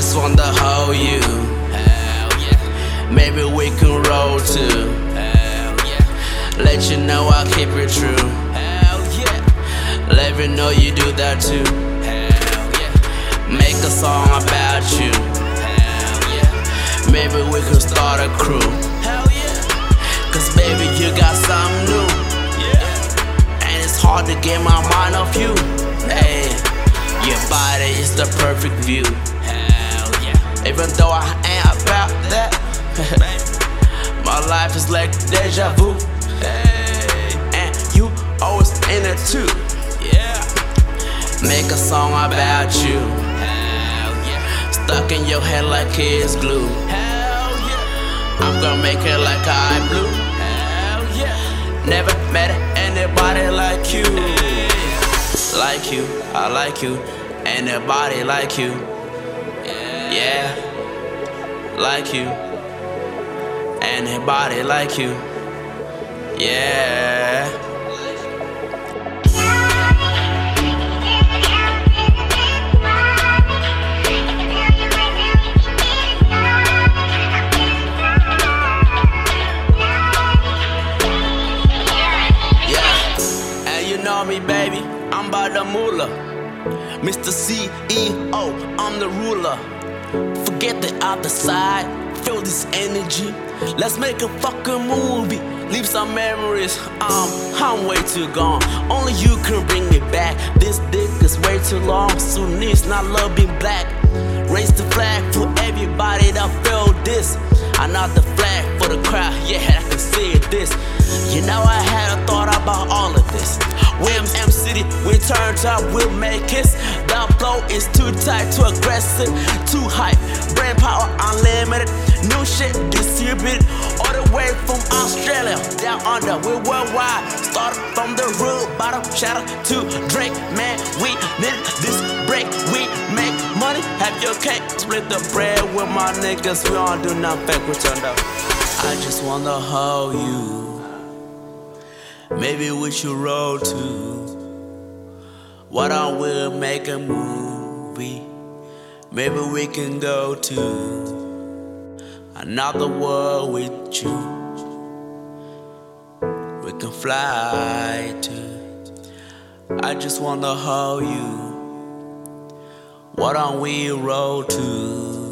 just wanna hold you. Hell yeah. Maybe we can roll too. Hell yeah. Let you know I'll keep it true. Hell yeah. Let me know you do that too. Hell yeah. Make a song about you. Hell yeah. Maybe we can start a crew. Hell yeah. Cause baby, you got something new. Yeah. And it's hard to get my mind off you. Hey. Your body is the perfect view. Even though I ain't about that, my life is like deja vu. And you always in it too. Yeah. Make a song about you. Hell yeah. Stuck in your head like it's glue. Hell yeah. I'm gonna make it like I blue. Hell yeah. Never met anybody like you. Like you, I like you. Anybody like you. Yeah. Like you. Anybody like you. Yeah. Yeah. And you know me, baby. I'm about the moolah. Mr. CEO, I'm the ruler. Forget the other side, feel this energy. Let's make a fucking movie, leave some memories. Um, I'm way too gone. Only you can bring me back. This dick is way too long. Sunnis not love being black. Raise the flag for everybody that feel this. I'm not the flag for the crowd, yeah, I can see this. You know, I had a thought about all of this. Williams M City, we turned up, we'll make it. The flow is too tight, too aggressive, too hype. Brain power unlimited, new shit distributed all the way from Australia down under. We're worldwide, start from the root bottom. Shout out to Drake, man. We need this break, we make money. Have your cake, split the bread with my niggas. We don't do nothing fake, we turned. I just wanna hold you. Maybe we should roll too. Why don't we make a movie? Maybe we can go to another world with you. We can fly to. I just wanna hold you. Why don't we roll to